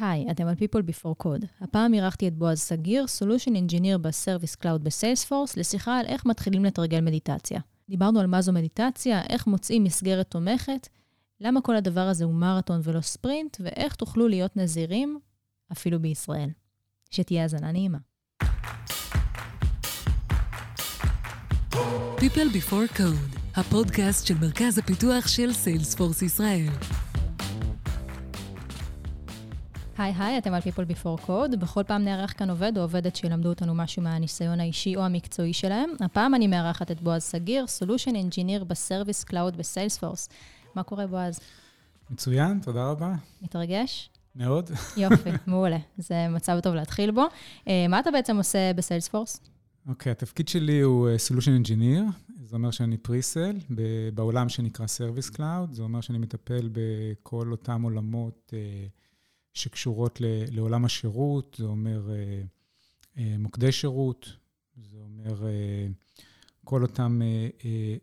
היי, אתם על People Before Code. הפעם אירחתי את בועז סגיר, Solution Engineer ב-Service Cloud בסיילספורס, לשיחה על איך מתחילים לתרגל מדיטציה. דיברנו על מה זו מדיטציה, איך מוצאים מסגרת תומכת, למה כל הדבר הזה הוא מרתון ולא ספרינט, ואיך תוכלו להיות נזירים, אפילו בישראל. שתהיה האזנה נעימה. People Before Code, הפודקאסט של מרכז הפיתוח של סיילספורס ישראל. היי היי, אתם על People Before Code. בכל פעם נארח כאן עובד או עובדת שילמדו אותנו משהו מהניסיון האישי או המקצועי שלהם. הפעם אני מארחת את בועז סגיר, Solution Engineer ב Service Cloud ב Salesforce. מה קורה, בועז? מצוין, תודה רבה. מתרגש? מאוד. יופי, מעולה. זה מצב טוב להתחיל בו. אה, מה אתה בעצם עושה ב Salesforce? אוקיי, okay, התפקיד שלי הוא אה, Solution Engineer. זה אומר שאני presale בעולם שנקרא Service Cloud. זה אומר שאני מטפל בכל אותם עולמות אה, שקשורות לעולם השירות. זה אומר מוקדי שירות, זה אומר כל אותם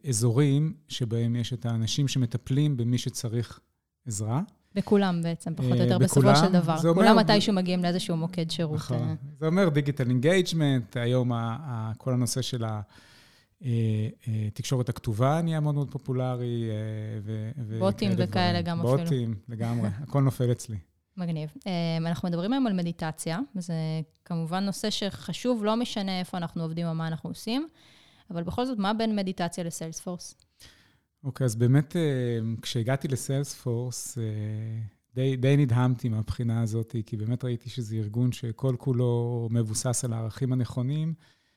אזורים שבהם יש את האנשים שמטפלים במי שצריך עזרה. בכולם בעצם, פחות או יותר, בסופו של דבר. כולם מתישהו מגיעים לאיזשהו מוקד שירות. נכון. אה. זה אומר digital engagement, היום כל הנושא של התקשורת אה, אה, הכתובה נהיה מאוד מאוד פופולרי. בוטים וכאלה גם אפילו. בוטים, לגמרי, הכל נופל אצלי. מגניב. אנחנו מדברים היום על מדיטציה, זה כמובן נושא שחשוב, לא משנה איפה אנחנו עובדים או מה אנחנו עושים, אבל בכל זאת, מה בין מדיטציה לסיילספורס? אוקיי, okay, אז באמת, אה, כשהגעתי לסיילספורס, אה, די, די נדהמתי מהבחינה הזאת, כי באמת ראיתי שזה ארגון שכל כולו מבוסס על הערכים הנכונים.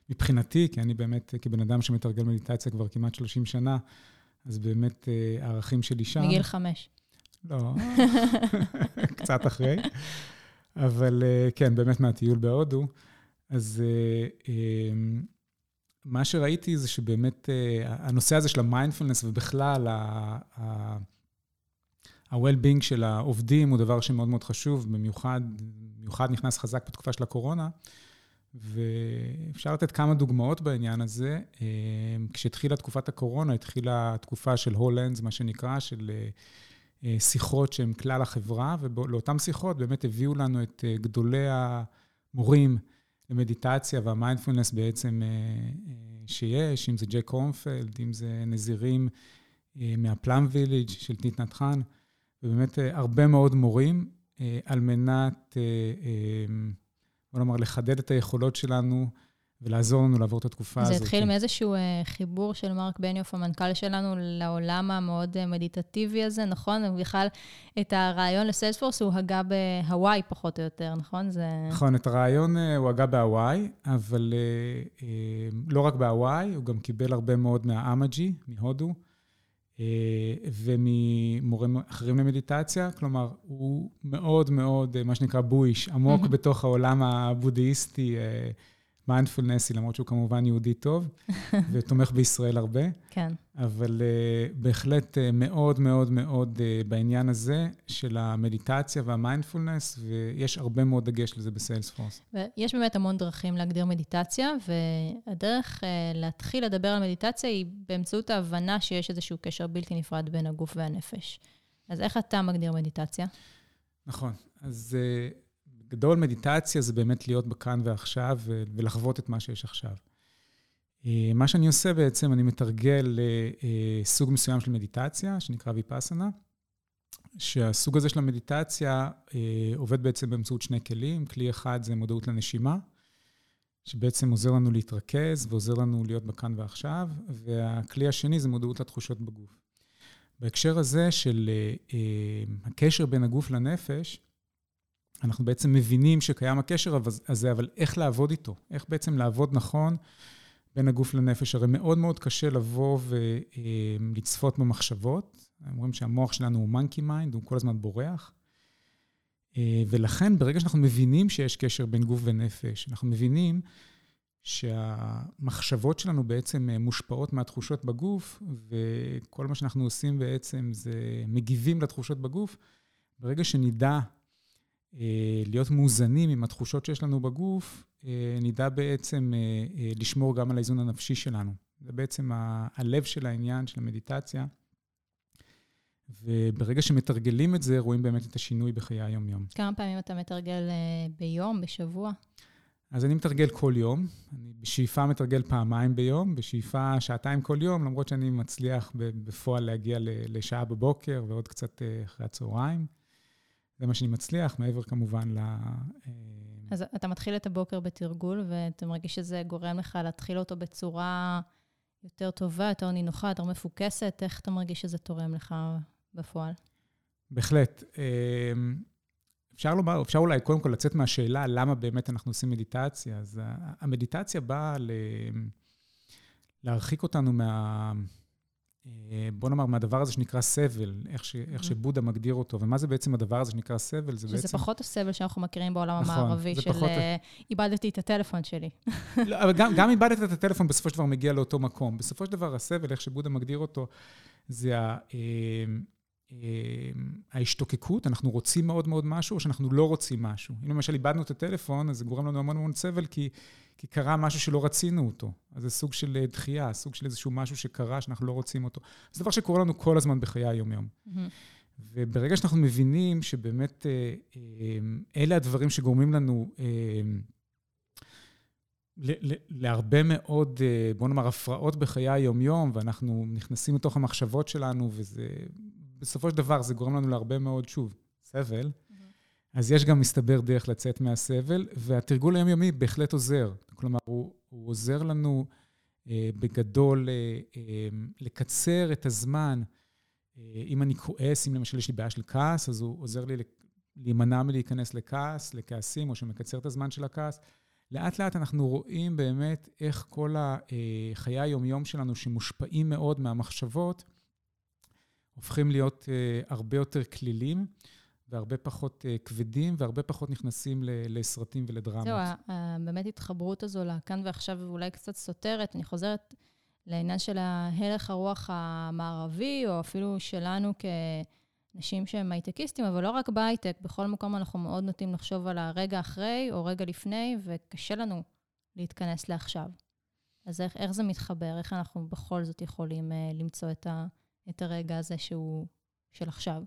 מבחינתי, כי אני באמת, כבן אדם שמתרגל מדיטציה כבר כמעט 30 שנה, אז באמת אה, הערכים שלי שם. מגיל חמש. לא, קצת אחרי. אבל כן, באמת מהטיול בהודו. אז מה שראיתי זה שבאמת אה, הנושא הזה של המיינדפלנס ובכלל ה-well-being של העובדים הוא דבר שמאוד מאוד חשוב, במיוחד, במיוחד נכנס חזק בתקופה של הקורונה. ואפשר לתת כמה דוגמאות בעניין הזה. אה, כשהתחילה תקופת הקורונה, התחילה תקופה של הולנדס, מה שנקרא, של אה, שיחות שהן כלל החברה, ולאותן שיחות באמת הביאו לנו את גדולי המורים, למדיטציה והמיינדפולנס בעצם אה, אה, שיש, אם זה ג'ק הומפלד, אם זה נזירים אה, מהפלאם ויליג' של טיטנת חאן, ובאמת הרבה מאוד מורים על מנת, בוא נאמר, לחדד את היכולות שלנו ולעזור לנו לעבור את התקופה זה הזאת. זה התחיל מאיזשהו uh, חיבור של מרק בניוף, המנכ"ל שלנו, לעולם המאוד uh, מדיטטיבי הזה, נכון? ובכלל, את הרעיון לסיילספורס הוא הגה בהוואי, פחות או יותר, נכון? זה... נכון, את הרעיון uh, הוא הגה בהוואי, אבל uh, uh, לא רק בהוואי, הוא גם קיבל הרבה מאוד מהאמג'י, מהודו, uh, וממורים אחרים למדיטציה. כלומר, הוא מאוד מאוד, uh, מה שנקרא בויש, עמוק בתוך העולם הבודהיסטי. מיינדפולנסי, למרות שהוא כמובן יהודי טוב, ותומך בישראל הרבה. כן. אבל uh, בהחלט uh, מאוד מאוד מאוד uh, בעניין הזה של המדיטציה והמיינדפולנס, ויש הרבה מאוד דגש לזה בסיילספורס. ויש באמת המון דרכים להגדיר מדיטציה, והדרך uh, להתחיל לדבר על מדיטציה היא באמצעות ההבנה שיש איזשהו קשר בלתי נפרד בין הגוף והנפש. אז איך אתה מגדיר מדיטציה? נכון. אז... Uh, גדול, מדיטציה זה באמת להיות בכאן ועכשיו ולחוות את מה שיש עכשיו. אה, מה שאני עושה בעצם, אני מתרגל אה, מסוים של מדיטציה, שנקרא ויפאסנה, שהסוג הזה של המדיטציה אה, עובד בעצם באמצעות שני כלים. כלי אחד זה מודעות לנשימה, שבעצם עוזר לנו להתרכז ועוזר לנו להיות בכאן ועכשיו, והכלי השני זה מודעות לתחושות בגוף. בהקשר הזה של הקשר בין הגוף לנפש, אנחנו בעצם מבינים שקיים הקשר הזה, אבל איך לעבוד איתו? איך בעצם לעבוד נכון בין הגוף לנפש? הרי מאוד מאוד קשה לבוא ולצפות במחשבות. אומרים שהמוח שלנו הוא monkey mind, הוא כל הזמן בורח. ולכן, ברגע שאנחנו מבינים שיש קשר בין גוף ונפש, אנחנו מבינים שהמחשבות שלנו בעצם מושפעות מהתחושות בגוף, וכל מה שאנחנו עושים בעצם זה מגיבים לתחושות בגוף. ברגע שנדע אה, להיות מאוזנים עם התחושות שיש לנו בגוף, אה, נדע בעצם אה, לשמור גם על האיזון הנפשי שלנו. זה בעצם הלב של העניין, של המדיטציה. וברגע שמתרגלים את זה, רואים באמת את השינוי בחיי היום-יום. כמה פעמים אתה מתרגל ביום, בשבוע? אז אני מתרגל כל יום. אני בשאיפה מתרגל פעמיים ביום, בשאיפה שעתיים כל יום, למרות שאני מצליח בפועל להגיע לשעה בבוקר ועוד קצת אחרי הצהריים. זה מה שאני מצליח, מעבר כמובן ל... אז אתה מתחיל את הבוקר בתרגול, ואתה מרגיש שזה גורם לך להתחיל אותו בצורה יותר טובה, יותר נינוחה, יותר מפוקסת? איך אתה מרגיש שזה תורם לך בפועל? בהחלט. אמ, אפשר לומר, אפשר אולי קודם כל לצאת מהשאלה למה באמת אנחנו עושים מדיטציה. אז המדיטציה באה ל... להרחיק אותנו מה... אה, בוא נאמר, מהדבר הזה שנקרא סבל, איך, ש, איך mm-hmm. שבודה מגדיר אותו. ומה זה בעצם הדבר הזה שנקרא סבל? זה שזה בעצם... פחות הסבל שאנחנו מכירים בעולם נכון, המערבי, של פחות... אה, איבדתי את הטלפון שלי. לא, אבל גם, גם איבדת את הטלפון, בסופו של דבר מגיע לאותו מקום. בסופו של דבר, הסבל, איך שבודה מגדיר אותו, זה ה... אה, ההשתוקקות, אנחנו רוצים מאוד מאוד משהו, או שאנחנו לא רוצים משהו. אם למשל איבדנו את הטלפון, אז זה גורם לנו המון המון סבל, כי כי קרה משהו שלא רצינו אותו. אז זה סוג של אה, דחייה, סוג של איזשהו משהו שקרה שאנחנו לא רוצים אותו. זה דבר שקורה לנו כל הזמן בחיי היום-יום. Mm-hmm. וברגע שאנחנו מבינים שבאמת אה, אלה הדברים שגורמים לנו להרבה מאוד, בוא נאמר, הפרעות בחיי היום-יום, ואנחנו נכנסים לתוך המחשבות שלנו, וזה, בסופו של דבר, זה גורם לנו להרבה מאוד, שוב, סבל. אז יש גם, מסתבר, דרך לצאת מהסבל, והתרגול היומיומי בהחלט עוזר. כלומר, הוא, הוא עוזר לנו אה, בגדול אה, אה, לקצר את הזמן. אה, אם אני כועס, אם למשל יש לי בעיה של כעס, אז הוא עוזר לי להימנע מלהיכנס לכעס, לכעסים, או שמקצר את הזמן של הכעס. לאט לאט אנחנו רואים באמת איך כל אה, היומיום שלנו, שמושפעים מאוד מהמחשבות, הופכים להיות אה, הרבה יותר כלילים. והרבה פחות uh, כבדים, והרבה פחות נכנסים לסרטים ולדרמות. זהו, באמת התחברות הזו לכאן ועכשיו אולי קצת סותרת. אני חוזרת לעניין של ההלך הרוח המערבי, או אפילו שלנו כנשים שהם הייטקיסטים, אבל לא רק בהייטק, בכל מקום אנחנו מאוד נוטים לחשוב על הרגע אחרי או רגע לפני, וקשה לנו להתכנס לעכשיו. אז איך, איך זה מתחבר? איך אנחנו בכל זאת יכולים uh, למצוא את, ה, את הרגע הזה שהוא של עכשיו?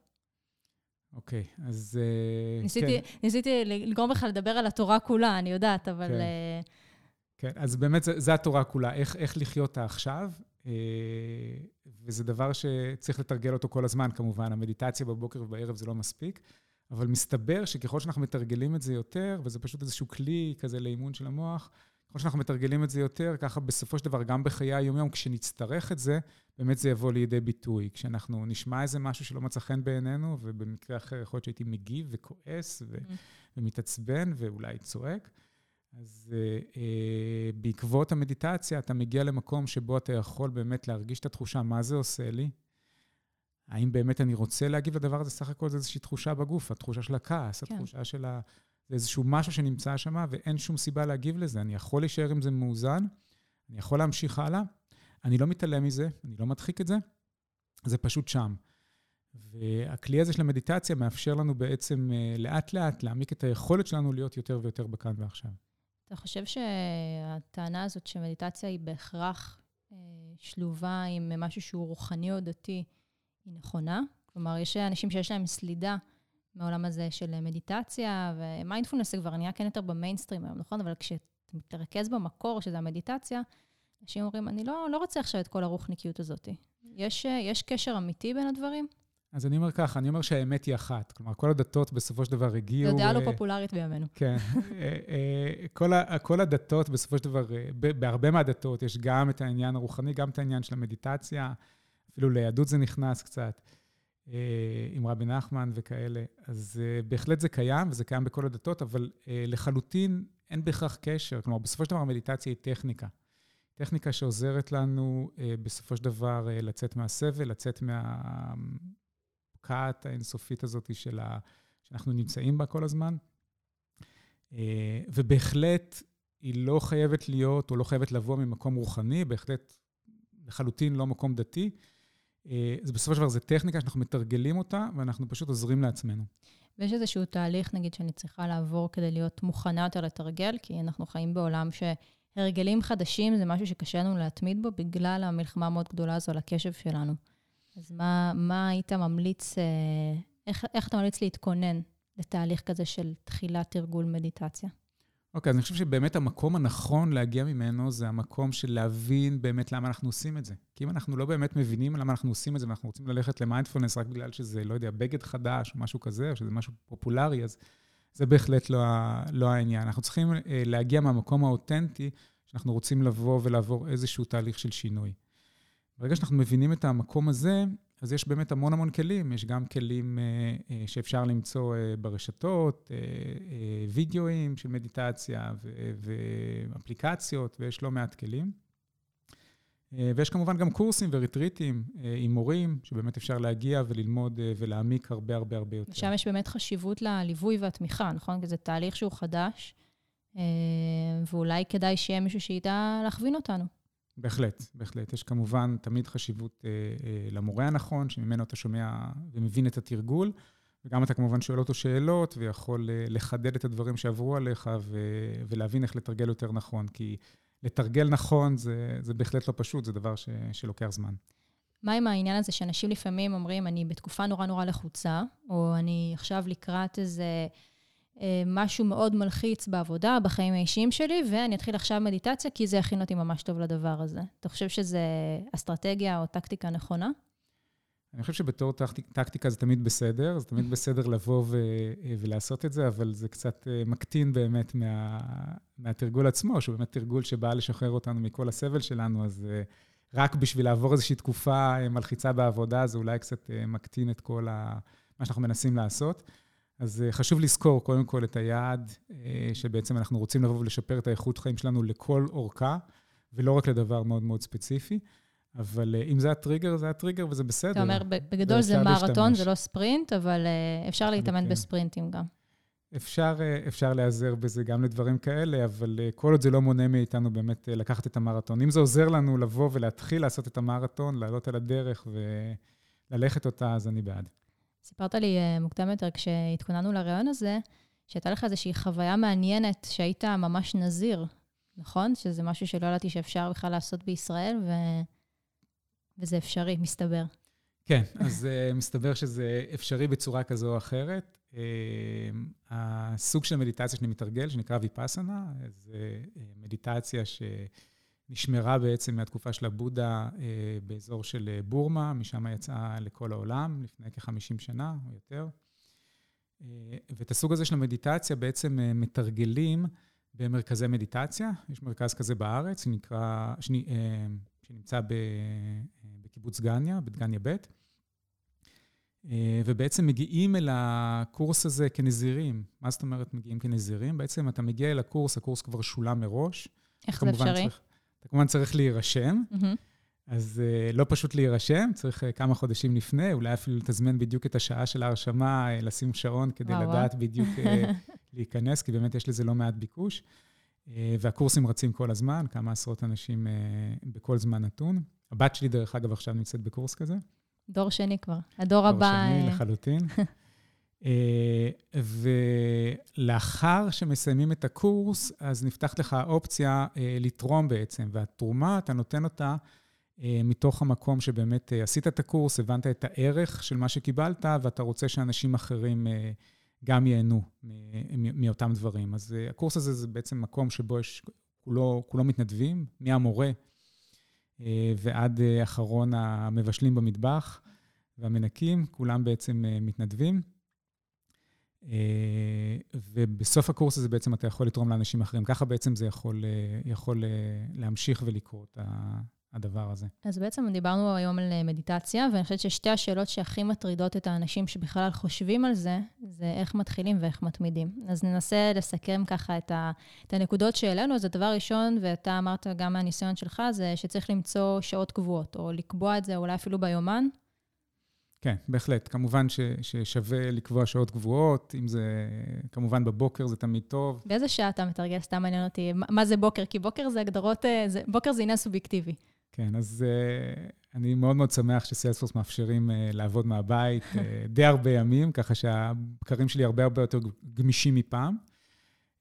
אוקיי, אז... אה, ניסיתי, כן. ניסיתי לגרום לך לדבר על התורה כולה, אני יודעת, אבל... כן, uh... כן אז באמת זה, התורה כולה, איך, איך לחיות העכשיו, uh, וזה דבר שצריך לתרגל אותו כל הזמן, כמובן. המדיטציה בבוקר ובערב זה לא מספיק, אבל מסתבר שככל שאנחנו מתרגלים את זה יותר, וזה פשוט איזשהו כלי כזה לאימון של המוח, ככל שאנחנו מתרגלים את זה יותר, ככה בסופו של דבר, גם בחיי היום-יום, כשנצטרך את זה, באמת זה יבוא לידי ביטוי. כשאנחנו נשמע איזה משהו שלא מצא חן בעינינו, ובמקרה אחר יכול להיות שהייתי מגיב וכועס ו- mm. ומתעצבן ואולי צועק, אז uh, uh, בעקבות המדיטציה אתה מגיע למקום שבו אתה יכול באמת להרגיש את התחושה, מה זה עושה לי? האם באמת אני רוצה להגיב לדבר הזה? סך הכל זה איזושהי תחושה בגוף, התחושה של הכעס, כן. התחושה של ה... זה איזשהו משהו שנמצא שם, ואין שום סיבה להגיב לזה. אני יכול להישאר עם זה מאוזן, אני יכול להמשיך הלאה, אני לא מתעלם מזה, אני לא מדחיק את זה, זה פשוט שם. והכלי הזה של המדיטציה מאפשר לנו בעצם אה, לאט-לאט להעמיק את היכולת שלנו להיות יותר ויותר בכאן ועכשיו. אתה חושב שהטענה הזאת שמדיטציה היא בהכרח אה, שלובה עם משהו שהוא רוחני או דתי, היא נכונה? כלומר, יש אנשים שיש להם סלידה מעולם הזה של מדיטציה, ומיינדפולנס זה כבר נהיה כן יותר במיינסטרים היום, נכון? אבל כשאתה מתרכז במקור, שזה המדיטציה, אנשים אומרים, אני לא, לא רוצה עכשיו את כל הרוחניקיות הזאת. יש, יש קשר אמיתי בין הדברים? אז אני אומר ככה, אני אומר שהאמת היא אחת. כלומר, כל הדתות בסופו של דבר הגיעו... זו דעה לא פופולרית בימינו. כן. אה, אה, כל, כל הדתות בסופו של דבר, אה, בהרבה מהדתות יש גם את העניין הרוחני, גם את העניין של המדיטציה, אפילו ליהדות זה נכנס קצת. אה, עם רבי נחמן וכאלה. אז אה, בהחלט זה קיים, וזה קיים בכל הדתות, אבל אה, לחלוטין אין בהכרח קשר. כלומר, בסופו של דבר המדיטציה היא טכניקה. טכניקה שעוזרת לנו בסופו של דבר לצאת מהסבל, לצאת מהפקעת האינסופית הזאת של ה... שאנחנו נמצאים בה כל הזמן. ובהחלט היא לא חייבת להיות, או לא חייבת לבוא ממקום רוחני, בהחלט לחלוטין לא מקום דתי. אה, זה בסופו של דבר, זו טכניקה שאנחנו מתרגלים אותה, ואנחנו פשוט עוזרים לעצמנו. ויש איזשהו תהליך, נגיד, שאני צריכה לעבור כדי להיות מוכנה יותר לתרגל, כי אנחנו חיים בעולם שהרגלים חדשים זה משהו שקשה לנו להתמיד בו בגלל המלחמה המאוד גדולה הזו על הקשב שלנו. אז מה, מה היית ממליץ, אה, איך, איך אתה ממליץ להתכונן לתהליך כזה של תחילת תרגול מדיטציה? אוקיי, אז אני חושב שבאמת המקום הנכון להגיע ממנו זה המקום של להבין באמת למה אנחנו עושים את זה. כי אם אנחנו לא באמת מבינים למה אנחנו עושים את זה, ואנחנו רוצים ללכת למיינדפולנס רק בגלל שזה, לא יודע, בגד חדש או משהו כזה, או שזה משהו פופולרי, אז זה בהחלט לא, לא העניין. אנחנו צריכים אה, להגיע מהמקום האותנטי, שאנחנו רוצים לבוא ולעבור איזשהו תהליך של שינוי. ברגע שאנחנו מבינים את המקום הזה, אז יש באמת המון המון כלים. יש גם כלים אה, אה, שאפשר למצוא אה, ברשתות, וידאוים של מדיטציה ואפליקציות, ויש לא מעט כלים. ויש כמובן גם קורסים וריטריטים עם מורים, שבאמת אפשר להגיע וללמוד ולהעמיק הרבה הרבה הרבה יותר. ושם יש באמת חשיבות לליווי והתמיכה, נכון? כי זה תהליך שהוא חדש, ואולי כדאי שיהיה מישהו שידע להכווין אותנו. בהחלט, בהחלט. יש כמובן תמיד חשיבות אה, אה, למורה הנכון, שממנו אתה שומע ומבין את התרגול, וגם אתה כמובן שואל אותו שאלות, ויכול אה, לחדד את הדברים שעברו עליך, ו- ולהבין איך לתרגל יותר נכון. כי לתרגל נכון זה, זה בהחלט לא פשוט, זה דבר ש- שלוקח זמן. מה עם העניין הזה שאנשים לפעמים אומרים, אני בתקופה נורא נורא לחוצה, או אני עכשיו לקראת איזה... אה, משהו מאוד מלחיץ בעבודה, בחיים האישיים שלי, ואני אתחיל עכשיו מדיטציה, כי זה יכין אותי ממש טוב לדבר הזה. אתה חושב שזה אסטרטגיה או טקטיקה נכונה? אני חושב שבתור טקטיק, טקטיקה זה תמיד בסדר, זה תמיד בסדר לבוא ו, אה, ולעשות את זה, אבל זה קצת אה, מקטין באמת מה, מהתרגול עצמו, שהוא באמת תרגול שבא לשחרר אותנו מכל הסבל שלנו, אז רק בשביל לעבור איזושהי תקופה מלחיצה בעבודה, זה אולי קצת מקטין את כל ה, מה שאנחנו מנסים לעשות. אז אה, חשוב לזכור קודם כל את היעד, אה, שבעצם אנחנו רוצים לבוא ולשפר את האיכות חיים שלנו לכל אורכה, ולא רק לדבר מאוד מאוד ספציפי. אבל אה, אם זה הטריגר, זה הטריגר וזה בסדר. אתה אומר, בגדול זה מרתון, זה לא ספרינט, אבל אפשר להתאמן כן. בספרינטים גם. אפשר, אפשר להיעזר בזה גם לדברים כאלה, אבל כל עוד זה לא מונע מאיתנו באמת לקחת את המרתון. אם זה עוזר לנו לבוא ולהתחיל לעשות את המרתון, לעלות על הדרך וללכת אותה, אז אני בעד. סיפרת לי uh, מוקדם יותר, כשהתכוננו לרעיון הזה, שהייתה לך איזושהי חוויה מעניינת שהיית ממש נזיר, נכון? שזה משהו שלא ידעתי שאפשר בכלל לעשות בישראל, ו... וזה אפשרי, מסתבר. כן, אז uh, מסתבר שזה אפשרי בצורה כזו או אחרת. Uh, הסוג של מדיטציה שאני מתרגל, שנקרא ויפאסנה, זה מדיטציה ש... נשמרה בעצם מהתקופה של הבודה אה, באזור של אה, בורמה, משם יצאה לכל העולם לפני כ-50 שנה או יותר. אה, ואת הסוג הזה של המדיטציה בעצם מתרגלים במרכזי מדיטציה. יש מרכז כזה בארץ, שנקרא, שני, שנמצא בקיבוץ גניה, בדגניה ב', ובעצם מגיעים אל הקורס הזה כנזירים. מה זאת אומרת מגיעים כנזירים? בעצם אתה מגיע אל הקורס, הקורס כבר שולם מראש. איך זה אפשרי? צריך, אתה כמובן צריך להירשם. Mm-hmm. אז uh, לא פשוט להירשם, צריך uh, כמה חודשים לפני, אולי אפילו לתזמן בדיוק את השעה של ההרשמה, uh, לשים שעון כדי וואו לדעת. בדיוק uh, להיכנס, כי באמת יש לזה לא מעט ביקוש. Uh, והקורסים רצים כל הזמן, כמה עשרות אנשים uh, בכל זמן נתון. הבת שלי, דרך אגב, עכשיו נמצאת בקורס כזה. דור שני כבר, הדור הבא... דור שני, לחלוטין. אה, ולאחר שמסיימים את הקורס, אז נפתחת לך האופציה אה, לתרום בעצם, והתרומה, אתה נותן אותה אה, מתוך המקום שבאמת עשית את הקורס, הבנת את הערך של מה שקיבלת, ואתה רוצה שאנשים אחרים גם ייהנו מאותם דברים. אז הקורס הזה זה בעצם מקום שבו יש, כולו, כולו מתנדבים, מהמורה ועד אחרון המבשלים במטבח והמנקים, כולם בעצם מתנדבים. אה, ובסוף הקורס הזה בעצם אתה יכול לתרום לאנשים אחרים. ככה בעצם זה יכול, אה, יכול אה, להמשיך ולקרות, הדבר הזה. אז בעצם דיברנו היום על מדיטציה, ואני חושבת ששתי השאלות שהכי מטרידות את האנשים שבכלל חושבים על זה, זה איך מתחילים ואיך מתמידים. אז ננסה לסכם ככה את, ה, את הנקודות שהעלינו. אז הדבר ראשון, ואתה אמרת גם מהניסיון שלך, זה שצריך למצוא שעות קבועות, או לקבוע את זה אולי אפילו ביומן, כן, בהחלט. כמובן ש, ששווה לקבוע שעות קבועות, אם זה, כמובן בבוקר זה תמיד טוב. באיזה שעה אתה מתרגל? סתם מעניין אותי. מה זה בוקר? כי בוקר זה הגדרות, אה, זה, בוקר זה עניין סובייקטיבי. כן, אז uh, אני מאוד מאוד שמח שסיילספורס מאפשרים uh, לעבוד מהבית uh, די הרבה ימים, ככה שהבקרים שלי הרבה הרבה יותר גמישים מפעם.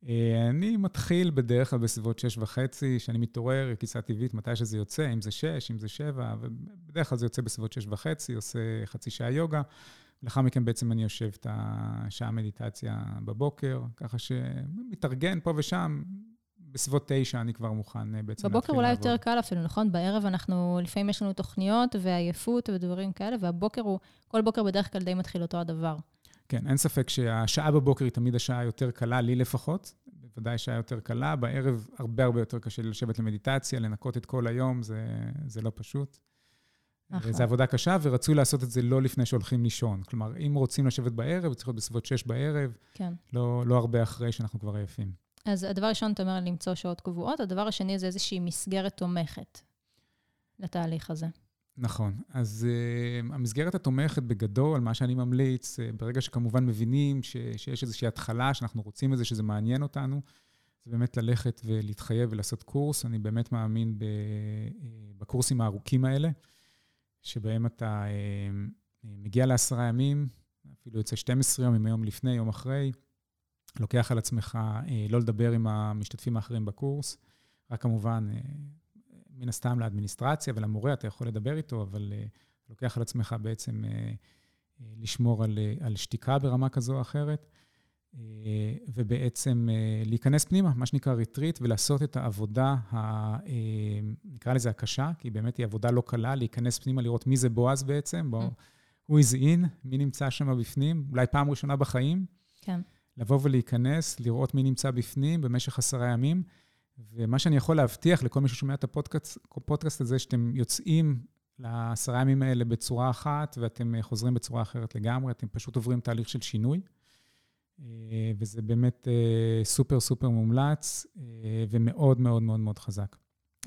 אה, אני מתחיל בדרך כלל בסביבות שש וחצי, שאני מתעורר, רקיצה טבעית, מתי שזה יוצא, אם זה שש, אם זה שבע, ובדרך כלל זה יוצא בסביבות שש וחצי, עושה חצי שעה יוגה. לאחר מכן בעצם אני יושב את השעה מדיטציה בבוקר, ככה שמתארגן פה ושם, בסביבות תשע אני כבר מוכן אה, בעצם בבוקר אולי לעבוד. יותר קל אפילו, נכון? בערב אנחנו, לפעמים יש לנו תוכניות ועייפות ודברים כאלה, והבוקר הוא, כל בוקר בדרך כלל די מתחיל אותו הדבר. כן, אין ספק שהשעה בבוקר היא תמיד השעה היותר קלה, לי לפחות. בוודאי שעה יותר קלה. בערב הרבה הרבה יותר קשה לשבת למדיטציה, לנקות את כל היום, זה, זה לא פשוט. נכון. זו עבודה קשה, ורצוי לעשות את זה לא לפני שהולכים לישון. כלומר, אם רוצים לשבת בערב, צריך להיות בסביבות שש בערב, כן. לא, לא הרבה אחרי שאנחנו כבר עייפים. אז הדבר הראשון, אתה אומר למצוא שעות קבועות, הדבר השני זה איזושהי מסגרת תומכת לתהליך הזה. נכון. אז uh, המסגרת התומכת בגדול, מה שאני ממליץ, uh, ברגע שכמובן מבינים ש, שיש איזושהי התחלה, שאנחנו רוצים את זה, שזה מעניין אותנו, זה באמת ללכת ולהתחייב ולעשות קורס. אני באמת מאמין ב, uh, בקורסים הארוכים האלה, שבהם אתה uh, מגיע לעשרה ימים, אפילו יוצא 12 יום, אם יום לפני, יום אחרי, לוקח על עצמך uh, לא לדבר עם המשתתפים האחרים בקורס, רק כמובן... Uh, מן הסתם לאדמיניסטרציה ולמורה, אתה יכול לדבר איתו, אבל uh, לוקח על עצמך בעצם uh, uh, לשמור על, uh, על שתיקה ברמה כזו או אחרת, ובעצם להיכנס פנימה, מה שנקרא retreat, ולעשות את העבודה, ה, נקרא לזה הקשה, כי באמת היא עבודה לא קלה, להיכנס פנימה, לראות מי זה בועז בעצם, בוא, mm. who is in, מי נמצא שם בפנים, אולי פעם ראשונה בחיים. כן. לבוא ולהיכנס, לראות מי נמצא בפנים במשך עשרה ימים. ומה שאני יכול להבטיח לכל מי ששומע את הפודקאסט, הזה, שאתם יוצאים לעשרה ימים האלה בצורה אחת, ואתם חוזרים בצורה אחרת לגמרי, אתם פשוט עוברים תהליך של שינוי. אה, וזה באמת אה, סופר סופר מומלץ, אה, ומאוד מאוד מאוד מאוד חזק.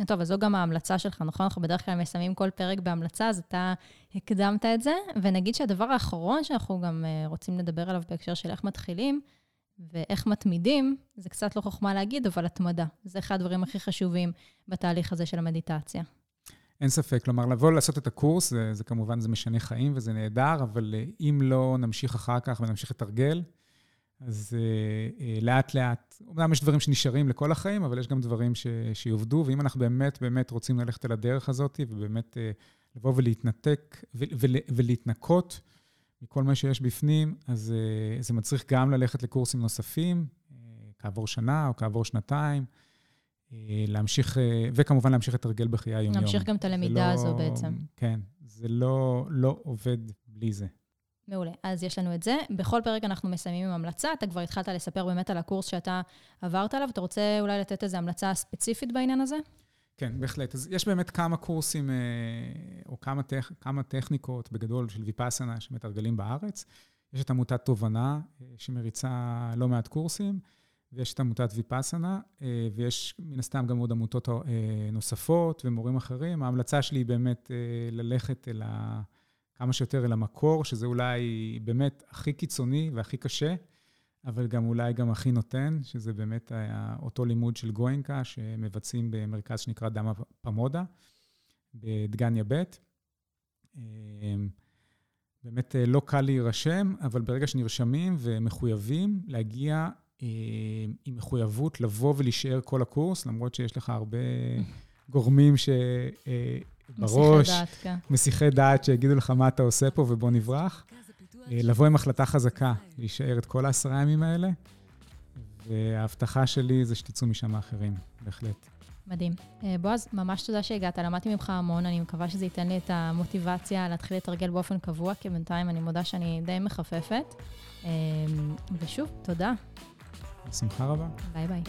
טוב, אז זו גם ההמלצה שלך, נכון? אנחנו בדרך כלל מסיימים כל פרק בהמלצה, אז אתה הקדמת את זה. ונגיד שהדבר האחרון שאנחנו גם רוצים לדבר עליו בהקשר של איך מתחילים, ואיך מתמידים, זה קצת לא חוכמה להגיד, אבל התמדה. זה אחד הדברים הכי חשובים בתהליך הזה של המדיטציה. אין ספק, כלומר, לבוא לעשות את הקורס, זה, זה כמובן, זה משנה חיים וזה נהדר, אבל אה, אם לא נמשיך אחר כך ונמשיך לתרגל, אז uh, uh, לאט-לאט, אומנם יש דברים שנשארים לכל החיים, אבל יש גם דברים ש, שיובדו, ואם אנחנו באמת באמת רוצים ללכת על הדרך הזאת, ובאמת uh, לבוא ולהתנתק ו, ול, ולהתנקות, מכל מה שיש בפנים, אז uh, זה מצריך גם ללכת לקורסים נוספים, uh, כעבור שנה או כעבור שנתיים, uh, להמשיך, וכמובן להמשיך לתרגל בחיי היום-יום. להמשיך גם את הלמידה לא, הזו בעצם. כן, זה לא, לא עובד בלי זה. מעולה. אז יש לנו את זה. בכל פרק אנחנו מסיימים עם המלצה. אתה כבר התחלת לספר באמת על הקורס שאתה עברת עליו. אתה רוצה אולי לתת איזו המלצה ספציפית בעניין הזה? כן, בהחלט. אז יש באמת כמה קורסים, אה, או כמה, טכ, כמה טכניקות בגדול של ויפאסנה שמתרגלים בארץ. יש את עמותת תובנה, אה, שמריצה לא מעט קורסים, ויש את עמותת ויפאסנה, אה, ויש מן הסתם גם עוד עמותות נוספות ומורים אחרים. ההמלצה שלי היא באמת ללכת אל ה... כמה שיותר אל המקור, שזה אולי באמת הכי קיצוני והכי קשה. אבל גם אולי גם הכי נותן, שזה באמת אותו לימוד של גוינקה, שמבצעים במרכז שנקרא דמה פמודה, בדגניה ב'. אמ, באמת אה, לא קל להירשם, אבל ברגע שנרשמים ומחויבים להגיע אה, עם מחויבות לבוא ולהישאר כל הקורס, למרות שיש לך הרבה גורמים ש... אה, בראש, מסיחי דעת, כן. מסיחי דעת שיגידו לך מה אתה עושה פה ובוא נברח. אה, לבוא עם החלטה חזקה, להישאר את כל העשרה ימים האלה, וההבטחה שלי זה שתצאו משם האחרים, בהחלט. מדהים. אה, בועז, ממש תודה שהגעת, למדתי ממך המון, אני מקווה שזה ייתן לי את המוטיבציה להתחיל לתרגל באופן קבוע, כי בינתיים אני מודה שאני די מחפפת. אה, ושוב, תודה. בשמחה רבה. ביי ביי.